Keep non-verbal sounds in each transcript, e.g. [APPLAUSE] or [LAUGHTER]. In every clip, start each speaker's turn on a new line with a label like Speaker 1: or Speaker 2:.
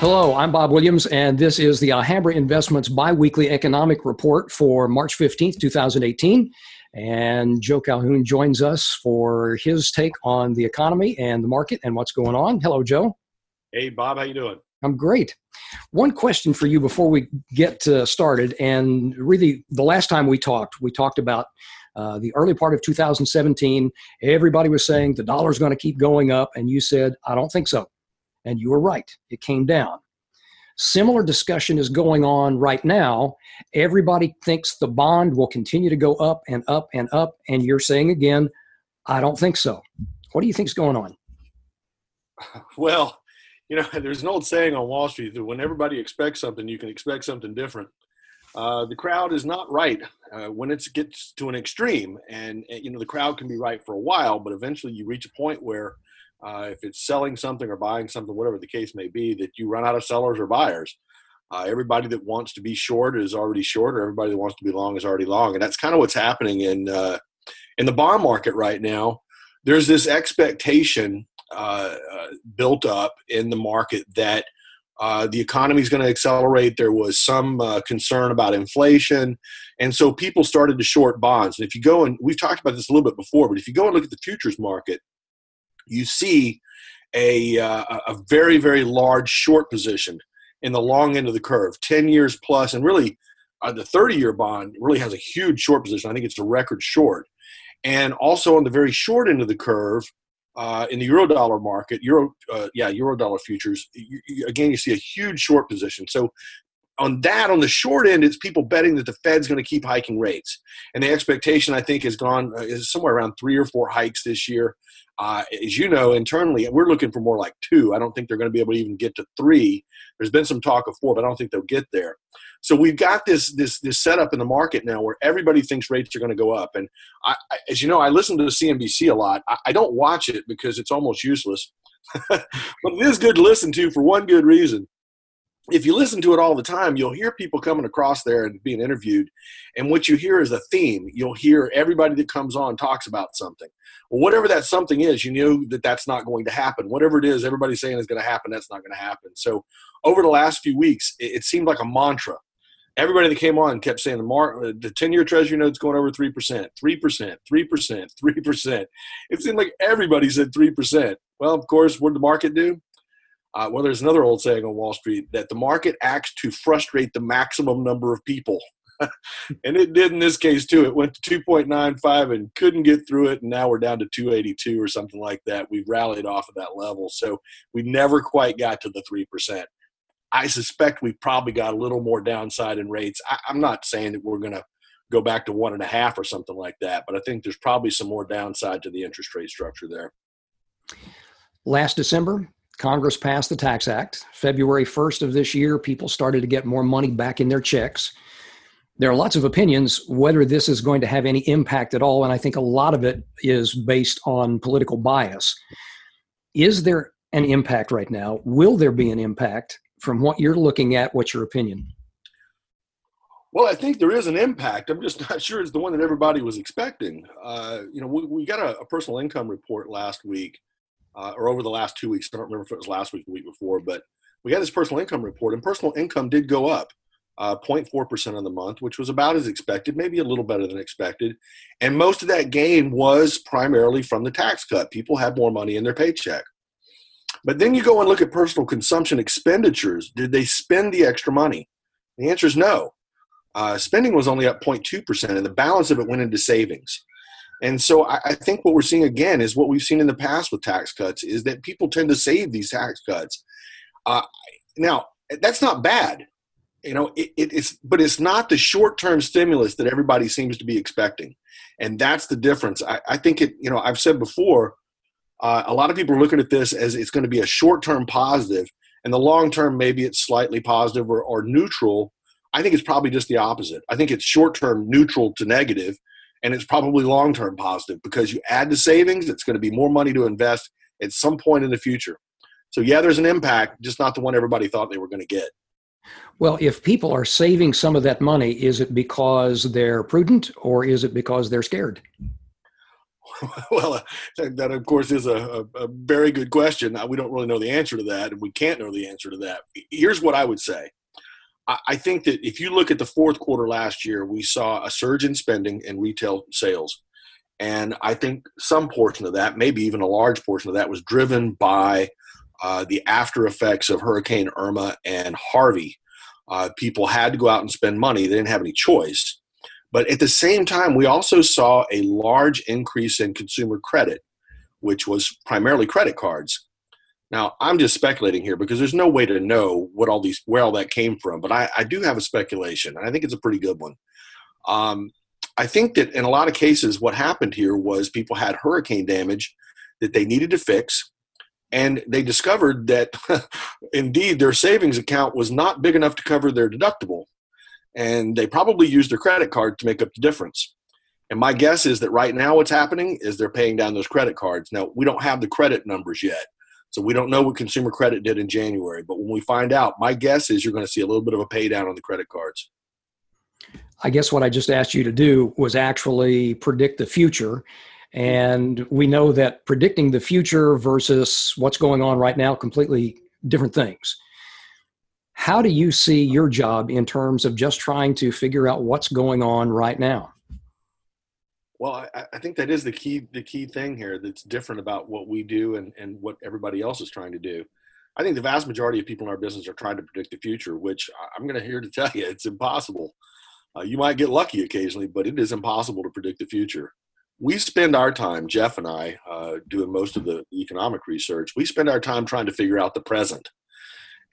Speaker 1: Hello, I'm Bob Williams, and this is the Alhambra Investments biweekly economic report for March 15th, 2018. And Joe Calhoun joins us for his take on the economy and the market and what's going on. Hello, Joe.
Speaker 2: Hey, Bob, how you doing?
Speaker 1: I'm great. One question for you before we get uh, started, and really the last time we talked, we talked about uh, the early part of 2017. Everybody was saying the dollar's going to keep going up, and you said, I don't think so. And you were right, it came down. Similar discussion is going on right now. Everybody thinks the bond will continue to go up and up and up, and you're saying again, I don't think so. What do you think is going on? [LAUGHS]
Speaker 2: Well, you know, [LAUGHS] there's an old saying on Wall Street that when everybody expects something, you can expect something different. Uh, the crowd is not right uh, when it gets to an extreme, and you know the crowd can be right for a while, but eventually you reach a point where uh, if it's selling something or buying something, whatever the case may be, that you run out of sellers or buyers. Uh, everybody that wants to be short is already short, or everybody that wants to be long is already long, and that's kind of what's happening in uh, in the bond market right now. There's this expectation uh, uh, built up in the market that uh, the economy is going to accelerate. There was some concern about inflation. And so people started to short bonds. And if you go and we've talked about this a little bit before, but if you go and look at the futures market, you see a, uh, a very, very large short position in the long end of the curve, 10 years plus, and really uh, the 30 year bond really has a huge short position. I think it's a record short. And also on the very short end of the curve, uh, in the euro dollar market, euro, uh, yeah, euro dollar futures, you, you, again, you see a huge short position. So on that, on the short end, it's people betting that the Fed's going to keep hiking rates, and the expectation I think has gone uh, is somewhere around three or four hikes this year. Uh, as you know, internally, we're looking for more like two. I don't think they're going to be able to even get to three. There's been some talk of four, but I don't think they'll get there. So we've got this this this setup in the market now where everybody thinks rates are going to go up. And I, I, as you know, I listen to CNBC a lot. I, I don't watch it because it's almost useless, [LAUGHS] but it is good to listen to for one good reason if you listen to it all the time, you'll hear people coming across there and being interviewed. And what you hear is a theme. You'll hear everybody that comes on talks about something. Well, whatever that something is, you know that that's not going to happen. Whatever it is, everybody's saying is going to happen, that's not going to happen. So over the last few weeks, it, it seemed like a mantra. Everybody that came on kept saying the mar- uh, the 10 year treasury note's going over 3%, 3%, 3%, 3%. It seemed like everybody said 3%. Well, of course, what did the market do? Uh, well, there's another old saying on Wall Street that the market acts to frustrate the maximum number of people. [LAUGHS] and it did in this case too. It went to 2.95 and couldn't get through it, and now we're down to 282 or something like that. We've rallied off of that level, so we never quite got to the three percent. I suspect we probably got a little more downside in rates. I, I'm not saying that we're going to go back to one and a half or something like that, but I think there's probably some more downside to the interest rate structure there.
Speaker 1: Last December, Congress passed the Tax Act. February 1st of this year, people started to get more money back in their checks. There are lots of opinions whether this is going to have any impact at all, and I think a lot of it is based on political bias. Is there an impact right now? Will there be an impact from what you're looking at? What's your opinion?
Speaker 2: Well, I think there is an impact. I'm just [LAUGHS] not sure it's the one that everybody was expecting. Uh, you know, we, we got a, a, personal income report last week uh, or over the last two weeks. I don't remember if it was last week or the week before, but we got this personal income report, and personal income did go up uh, 0.4% on the month, which was about as expected, maybe a little better than expected. And most of that gain was primarily from the tax cut. People had more money in their paycheck. But then you go and look at personal consumption expenditures. Did they spend the extra money? The answer is no. Uh, spending was only up 0.2%, and the balance of it went into savings. And so I, I, think what we're seeing again is what we've seen in the past with tax cuts is that people tend to save these tax cuts. Uh, now that's not bad, you know. It, it, it's but it's not the short-term stimulus that everybody seems to be expecting, and that's the difference. I, I think it. You know, I've said before, uh, a lot of people are looking at this as it's going to be a short-term positive, and the long-term maybe it's slightly positive or, or neutral. I think it's probably just the opposite. I think it's short-term neutral to negative and it's probably long term positive because you add to savings, it's going to be more money to invest at some point in the future. So, yeah, there's an impact, just not the one everybody thought they were going to get.
Speaker 1: Well, if people are saving some of that money, is it because they're prudent or is it because they're scared? [LAUGHS]
Speaker 2: well, that, that, of course is a, a, a, very good question. We don't really know the answer to that, and we can't know the answer to that. Here's what I would say. I, think that if you look at the fourth quarter last year, we saw a surge in spending and retail sales. And I think some portion of that, maybe even a large portion of that, was driven by uh, the after effects of Hurricane Irma and Harvey. Uh, people had to go out and spend money, they didn't have any choice. But at the same time, we also saw a large increase in consumer credit, which was primarily credit cards. Now, I'm just speculating here because there's no way to know what all these where all that came from. But I, I do have a speculation, and I think it's a pretty good one. Um, I think that in a lot of cases, what happened here was people had hurricane damage that they needed to fix, and they discovered that [LAUGHS] indeed their savings account was not big enough to cover their deductible and they probably used their credit card to make up the difference. And my guess is that right now what's happening is they're paying down those credit cards. Now, we don't have the credit numbers yet. So we don't know what consumer credit did in January, but when we find out, my guess is you're going to see a little bit of a pay down on the credit cards.
Speaker 1: I guess what I just asked you to do was actually predict the future. And we know that predicting the future versus what's going on right now completely different things. How do you see your job in terms of just trying to figure out what's going on right now?
Speaker 2: Well, I, I, think that is the key the key thing here that's different about what we do and, and what everybody else is trying to do. I think the vast majority of people in our business are trying to predict the future, which I'm going to here to tell you it's impossible. Uh, you might get lucky occasionally, but it is impossible to predict the future. We spend our time, Jeff and I, uh, doing most of the economic research. We spend our time trying to figure out the present.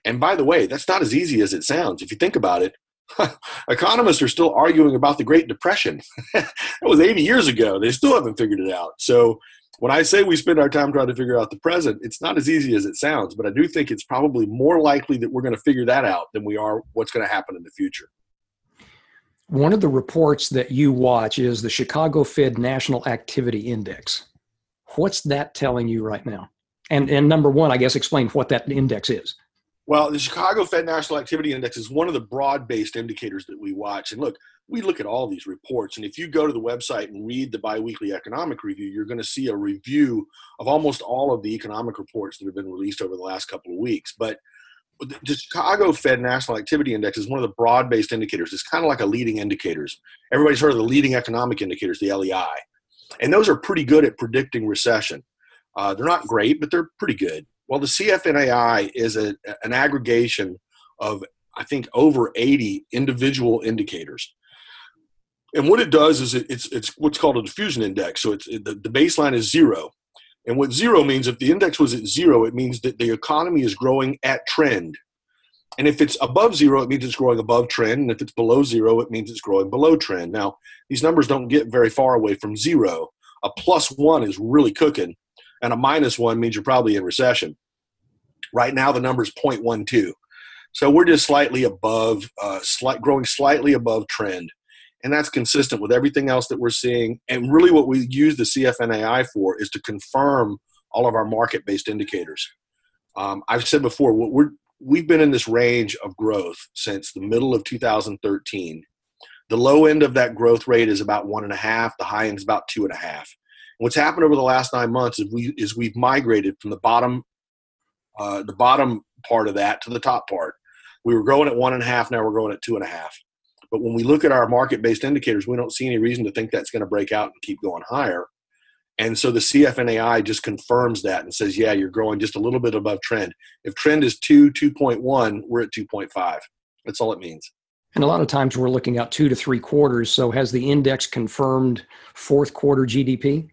Speaker 2: And by the way, that's not as easy as it sounds. If you think about it, [LAUGHS] economists are still arguing about the Great Depression. [LAUGHS] that was 80 years ago. They still haven't figured it out. So when I say we spend our time trying to figure out the present, it's not as easy as it sounds, but I do think it's probably more likely that we're going to figure that out than we are what's going to happen in the future.
Speaker 1: One of the reports that you watch is the Chicago Fed National Activity Index. What's that telling you right now? And and number one, I guess explain what that index is.
Speaker 2: Well, the Chicago Fed National Activity Index is one of the broad based indicators that we watch. And look, we look at all these reports. And if you go to the website and read the biweekly economic review, you're going to see a review of almost all of the economic reports that have been released over the last couple of weeks. But the Chicago Fed National Activity Index is one of the broad based indicators. It's kind of like a leading indicators. Everybody's heard of the leading economic indicators, the LEI. And those are pretty good at predicting recession. Uh, they're not great, but they're pretty good. Well, the CFNAI is a, an aggregation of, I think, over 80 individual indicators. And what it does is it, it's, it's what's called a diffusion index. So it's, it, the, the baseline is zero. And what zero means, if the index was at zero, it means that the economy is growing at trend. And if it's above zero, it means it's growing above trend. And if it's below zero, it means it's growing below trend. Now, these numbers don't get very far away from zero. A plus one is really cooking and a minus one means you're probably in recession. Right now, the number is 0.12. So we're just slightly above, uh, slight, growing slightly above trend. And that's consistent with everything else that we're seeing. And really, what we use the CFNAI for is to confirm all of our market based indicators. Um, I've said before, we're, we've been in this range of growth since the middle of 2013. The low end of that growth rate is about one and a half, the high end is about two and a half. What's happened over the last nine months is we is we've migrated from the bottom, uh, the bottom part of that to the top part. We were growing at one and a half. Now we're growing at two and a half. But when we look at our market-based indicators, we don't see any reason to think that's going to break out and keep going higher. And so the CFNAI just confirms that and says, yeah, you're growing just a little bit above trend. If trend is 2, 2.1, we're at 2.5. That's all it means.
Speaker 1: And a lot of times we're looking out two to three quarters. So has the index confirmed fourth quarter GDP?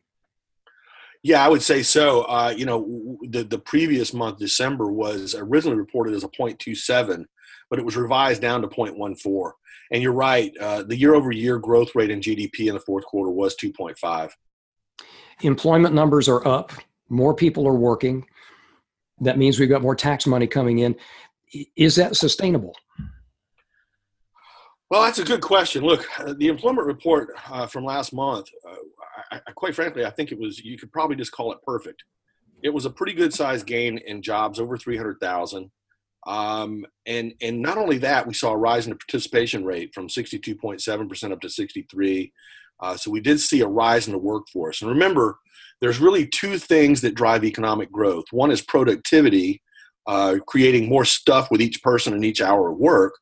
Speaker 2: Yeah, I would say so. Uh, you know, the the previous month, December, was originally reported as a 0.27, but it was revised down to 0.14. And you're right, uh, the year over year growth rate in GDP in the fourth quarter was 2.5.
Speaker 1: Employment numbers are up. More people are working. That means we've got more tax money coming in. Is that sustainable?
Speaker 2: Well, that's a good question. Look, the employment report uh, from last month uh, I, I, quite frankly, I think it was, you could probably just call it perfect. It was a pretty good sized gain in jobs over 300,000. Um, and, and not only that, we saw a rise in the participation rate from 62.7% up to 63. Uh, so we did see a rise in the workforce. And remember, there's really two things that drive economic growth. One is productivity, uh, creating more stuff with each person in each hour of work,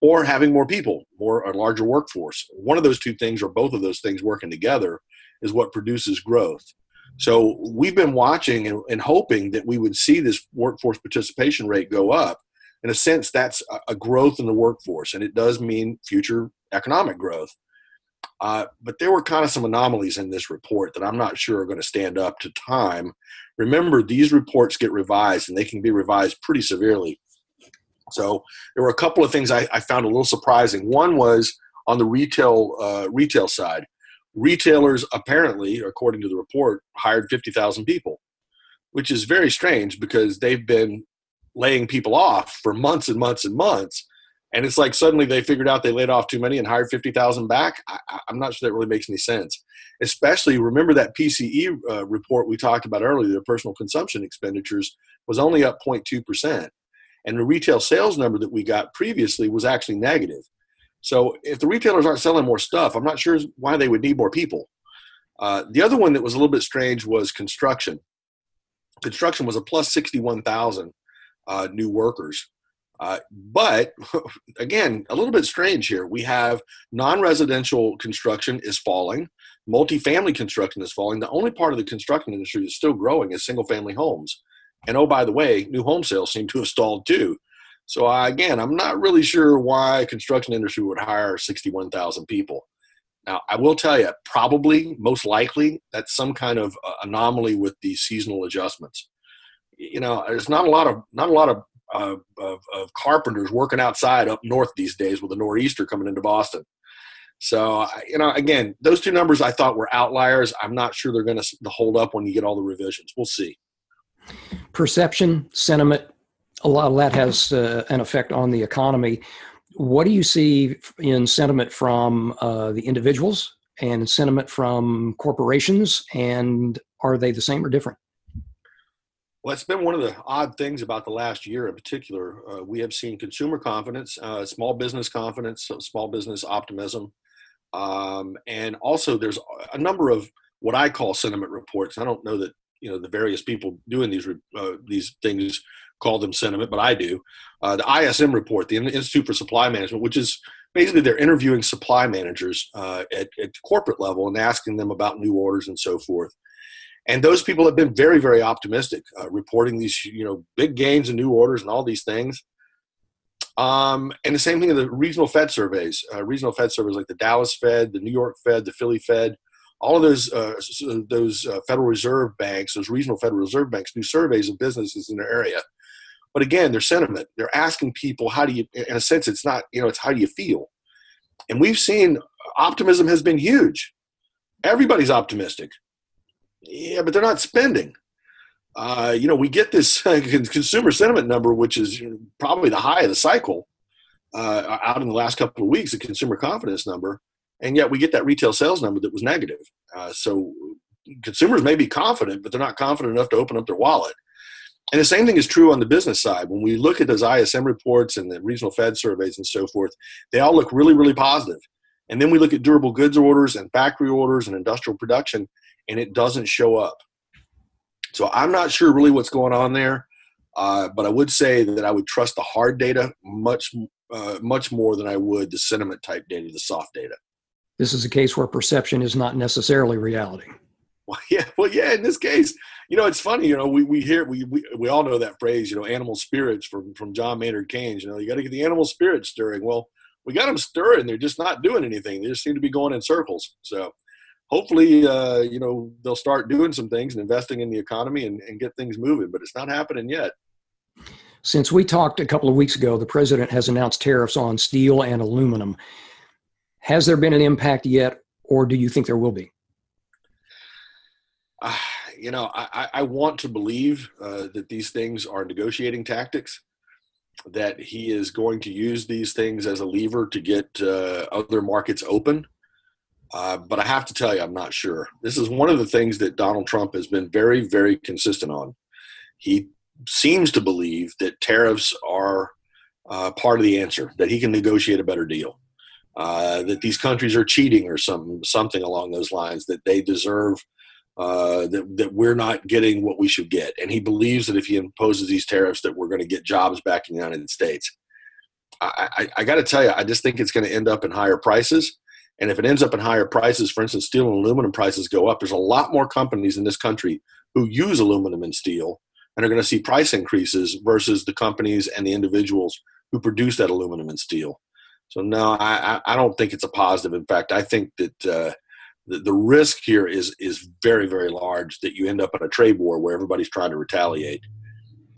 Speaker 2: or having more people, more a larger workforce. One of those two things, or both of those things, working together, is what produces growth. So we've been watching and, and hoping that we would see this workforce participation rate go up. In a sense, that's a, a growth in the workforce, and it does mean future economic growth. Uh, but there were kind of some anomalies in this report that I'm not sure are going to stand up to time. Remember, these reports get revised and they can be revised pretty severely. So there were a couple of things I, I found a little surprising. One was on the retail uh, retail side. Retailers apparently, according to the report, hired 50,000 people, which is very strange because they've been laying people off for months and months and months and it's like suddenly they figured out they laid off too many and hired 50,000 back. I, am not sure that really makes any sense. Especially remember that PCE uh, report we talked about earlier, their personal consumption expenditures was only up 0.2%. And the retail sales number that we got previously was actually negative. So if the retailers aren't selling more stuff, I'm not sure why they would need more people. Uh, the other one that was a little bit strange was construction. Construction was a plus 61,000 uh, new workers. Uh, but [LAUGHS] again, a little bit strange here. We have non residential construction is falling, multifamily construction is falling. The only part of the construction industry that's still growing is single family homes. And oh, by the way, new home sales seem to have stalled too. So uh, again, I'm not really sure why construction industry would hire 61,000 people. Now, I will tell you, probably, most likely, that's some kind of uh, anomaly with the seasonal adjustments. You know, there's not a lot of not a lot of of, of, of, carpenters working outside up north these days with a nor'easter coming into Boston. So, you know, again, those two numbers I thought were outliers. I'm not sure they're going to hold up when you get all the revisions. We'll see.
Speaker 1: Perception, sentiment, a lot of that has uh, an effect on the economy. What do you see in sentiment from uh, the individuals and sentiment from corporations? And are they the same or different?
Speaker 2: Well, it's been one of the odd things about the last year in particular. Uh, we have seen consumer confidence, uh, small business confidence, small business optimism. Um, and also, there's a number of what I call sentiment reports. I don't know that you know the various people doing these uh, these things call them sentiment, but I do. Uh, the ISM report, the Institute for Supply Management, which is basically they're interviewing supply managers uh, at, at corporate level and asking them about new orders and so forth and those people have been very very optimistic uh, reporting these you know big gains and new orders and all these things um, and the same thing in the regional fed surveys uh, regional fed surveys like the dallas fed the new york fed the philly fed all of those uh, those uh, federal reserve banks those regional federal reserve banks do surveys of businesses in their area but again their sentiment they're asking people how do you in a sense it's not you know it's how do you feel and we've seen optimism has been huge everybody's optimistic yeah, but they're not spending. Uh, you know, we get this [LAUGHS] consumer sentiment number, which is probably the high of the cycle uh, out in the last couple of weeks, the consumer confidence number, and yet we get that retail sales number that was negative. Uh, so consumers may be confident, but they're not confident enough to open up their wallet. And the same thing is true on the business side. When we look at those ISM reports and the regional Fed surveys and so forth, they all look really, really positive. And then we look at durable goods orders and factory orders and industrial production, and it doesn't show up. So I'm not sure really what's going on there, uh, but I would say that I would trust the hard data much uh, much more than I would the sentiment type data, the soft data.
Speaker 1: This is a case where perception is not necessarily reality.
Speaker 2: Well, yeah, well, yeah. In this case, you know, it's funny. You know, we, we hear we, we we all know that phrase. You know, animal spirits from from John Maynard Keynes. You know, you got to get the animal spirits stirring. Well, we got them stirring. They're just not doing anything. They just seem to be going in circles. So hopefully, uh, you know, they'll start doing some things and investing in the economy and, and get things moving, but it's not happening yet.
Speaker 1: Since we talked a couple of weeks ago, the president has announced tariffs on steel and aluminum. Has there been an impact yet, or do you think there will be?
Speaker 2: You know, I, I, want to believe uh, that these things are negotiating tactics, that he is going to use these things as a lever to get uh, other markets open. Uh, but I have to tell you, I'm not sure. This is one of the things that Donald Trump has been very, very consistent on. He seems to believe that tariffs are uh, part of the answer, that he can negotiate a better deal. uh, that these countries are cheating or something, something along those lines, that they deserve, uh, that, that we're not getting what we should get. And he believes that if he imposes these tariffs, that we're going to get jobs back in the United States. I, I, I got to tell you, I just think it's going to end up in higher prices. And if it ends up in higher prices, for instance, steel and aluminum prices go up, there's a lot more companies in this country who use aluminum and steel and are going to see price increases versus the companies and the individuals who produce that aluminum and steel. So no, I, I don't think it's a positive. In fact, I think that uh, the, the risk here is is very very large that you end up in a trade war where everybody's trying to retaliate.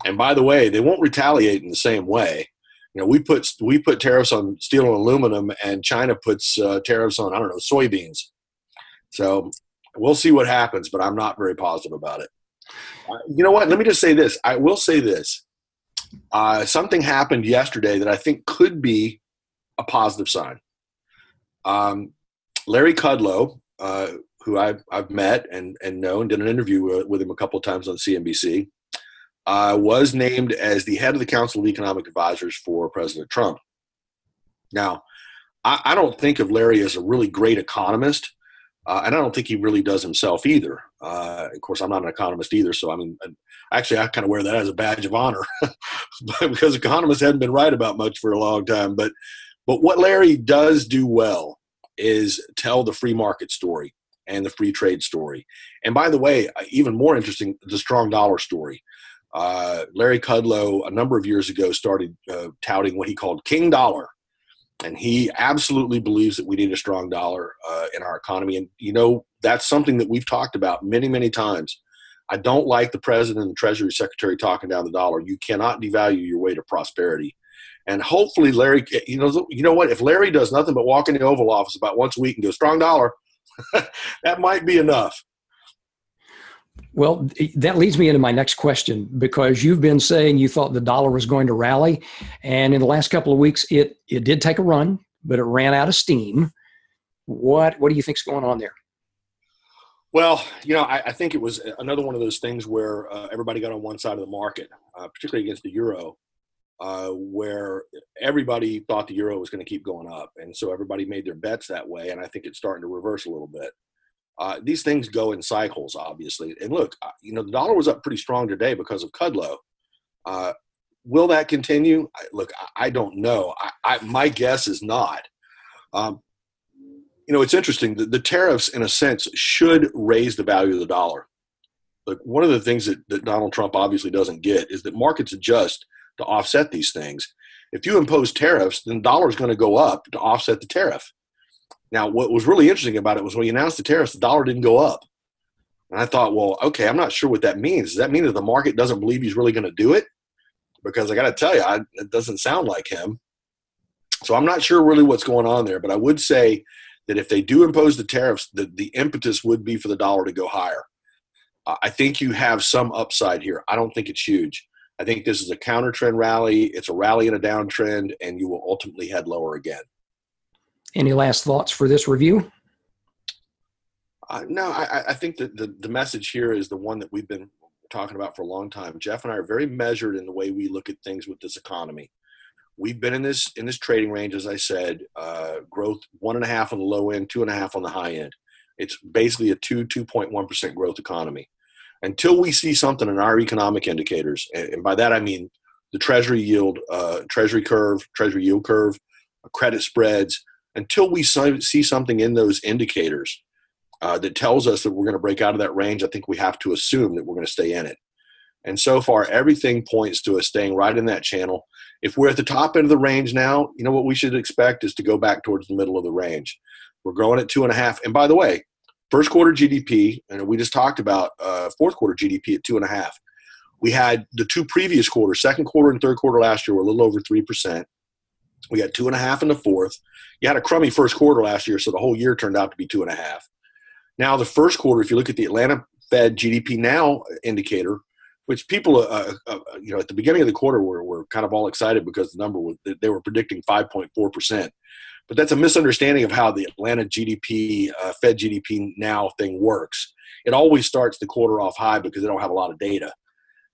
Speaker 2: And by the way, they won't retaliate in the same way. You know, we put we put tariffs on steel and aluminum, and China puts uh, tariffs on I don't know soybeans. So we'll see what happens, but I'm not very positive about it. Uh, you know what? Let me just say this. I will say this. Uh, something happened yesterday that I think could be a positive sign. Um, Larry Kudlow, uh, who I've, I've met and, and know and did an interview with, with him a couple of times on CNBC, uh, was named as the head of the Council of Economic Advisors for President Trump. Now, I, I don't think of Larry as a really great economist. Uh, and I don't think he really does himself either. Uh, of course, I'm not an economist either, so I mean, actually, I kind of wear that as a badge of honor, [LAUGHS] because economists haven't been right about much for a long time. But, but what Larry does do well is tell the free market story and the free trade story. And by the way, uh, even more interesting, the strong dollar story. Uh, Larry Kudlow, a number of years ago, started uh, touting what he called King Dollar and he absolutely believes that we need a strong dollar uh, in our economy. And you know that's something that we've talked about many, many times. I don't like the president and the treasury secretary talking down the dollar. You cannot devalue your way to prosperity. And hopefully, Larry, you know, you know what? If Larry does nothing but walk in the Oval Office about once a week and go strong dollar, [LAUGHS] that might be enough.
Speaker 1: Well, that leads me into my next question because you've been saying you thought the dollar was going to rally, and in the last couple of weeks, it it did take a run, but it ran out of steam. What what do you think's going on there?
Speaker 2: Well, you know, I, I think it was another one of those things where uh, everybody got on one side of the market, uh, particularly against the euro, uh, where everybody thought the euro was going to keep going up, and so everybody made their bets that way. And I think it's starting to reverse a little bit. Uh, these things go in cycles, obviously. And look, uh, you know, the dollar was up pretty strong today because of Kudlow. Uh, will that continue? I, look, I, I, don't know. I, my guess is not. Um, you know, it's interesting. The, the, tariffs, in a sense, should raise the value of the dollar. Look, one of the things that, that Donald Trump obviously doesn't get is that markets adjust to offset these things. If you impose tariffs, then the dollar is going to go up to offset the tariff. Now, what was really interesting about it was when he announced the tariffs, the dollar didn't go up. And I thought, well, okay, I'm not sure what that means. Does that mean that the market doesn't believe he's really going to do it? Because I got to tell you, I, it doesn't sound like him. So I'm not sure really what's going on there. But I would say that if they do impose the tariffs, the, the impetus would be for the dollar to go higher. I think you have some upside here. I don't think it's huge. I think this is a counter trend rally. It's a rally in a downtrend, and you will ultimately head lower again.
Speaker 1: Any last thoughts for this review?
Speaker 2: Uh, no, I, I think that the, the message here is the one that we've been talking about for a long time. Jeff and I are very measured in the way we look at things with this economy. We've been in this in this trading range, as I said, uh, growth one and a half on the low end, two and a half on the high end. It's basically a two two point one percent growth economy. Until we see something in our economic indicators, and by that I mean the Treasury yield, uh, Treasury curve, Treasury yield curve, credit spreads, until we see something in those indicators uh, that tells us that we're going to break out of that range, I think we have to assume that we're going to stay in it. And so far, everything points to us staying right in that channel. If we're at the top end of the range now, you know what we should expect is to go back towards the middle of the range. We're growing at two and a half. And by the way, first quarter GDP, and we just talked about uh, fourth quarter GDP at two and a half. We had the two previous quarters, second quarter and third quarter last year, were a little over three percent. We got two and a half in the fourth. You had a crummy first quarter last year, so the whole year turned out to be two and a half. Now, the first quarter, if you look at the Atlanta Fed GDP Now indicator, which people, uh, uh, uh, you know, at the beginning of the quarter were, were kind of all excited because the number was, they were predicting 5.4%. But that's a misunderstanding of how the Atlanta GDP, uh, Fed GDP Now thing works. It always starts the quarter off high because they don't have a lot of data.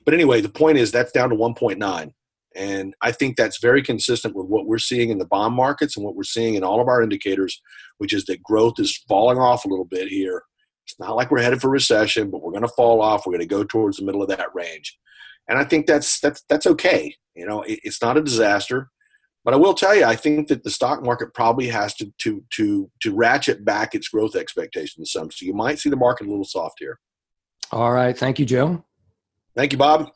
Speaker 2: But anyway, the point is that's down to 1.9 And I think that's very consistent with what we're seeing in the bond markets and what we're seeing in all of our indicators, which is that growth is falling off a little bit here. It's not like we're headed for recession, but we're going to fall off. We're going to go towards the middle of that range. And I think that's that's that's okay. You know, it, it's not a disaster. But I will tell you, I think that the stock market probably has to to to to ratchet back its growth expectations some. So you might see the market a little soft here.
Speaker 1: All right. Thank you, Joe.
Speaker 2: Thank you, Bob.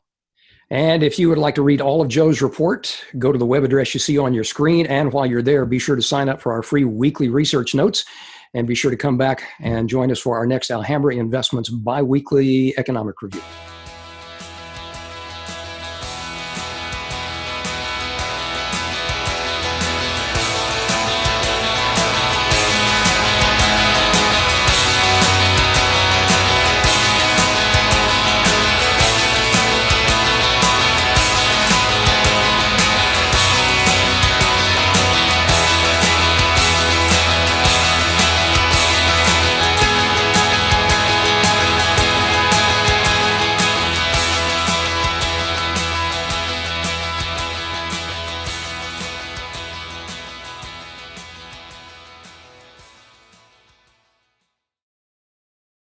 Speaker 1: And if you would like to read all of Joe's report, go to the web address you see on your screen. And while you're there, be sure to sign up for our free weekly research notes. And be sure to come back and join us for our next Alhambra Investments biweekly economic review.